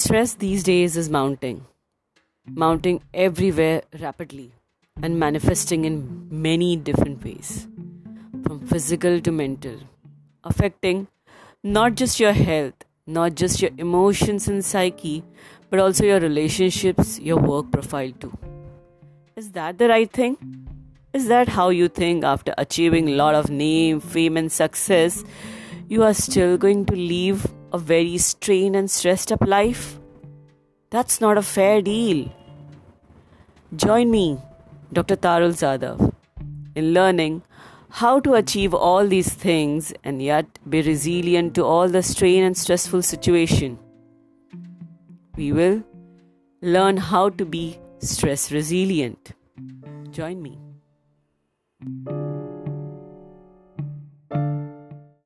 stress these days is mounting, mounting everywhere rapidly and manifesting in many different ways, from physical to mental, affecting not just your health, not just your emotions and psyche, but also your relationships, your work profile too. Is that the right thing? Is that how you think after achieving a lot of name, fame, and success, you are still going to live a very strained and stressed up life? That's not a fair deal. Join me, Dr. Tarul Zadav, in learning how to achieve all these things and yet be resilient to all the strain and stressful situation. We will learn how to be stress resilient. Join me.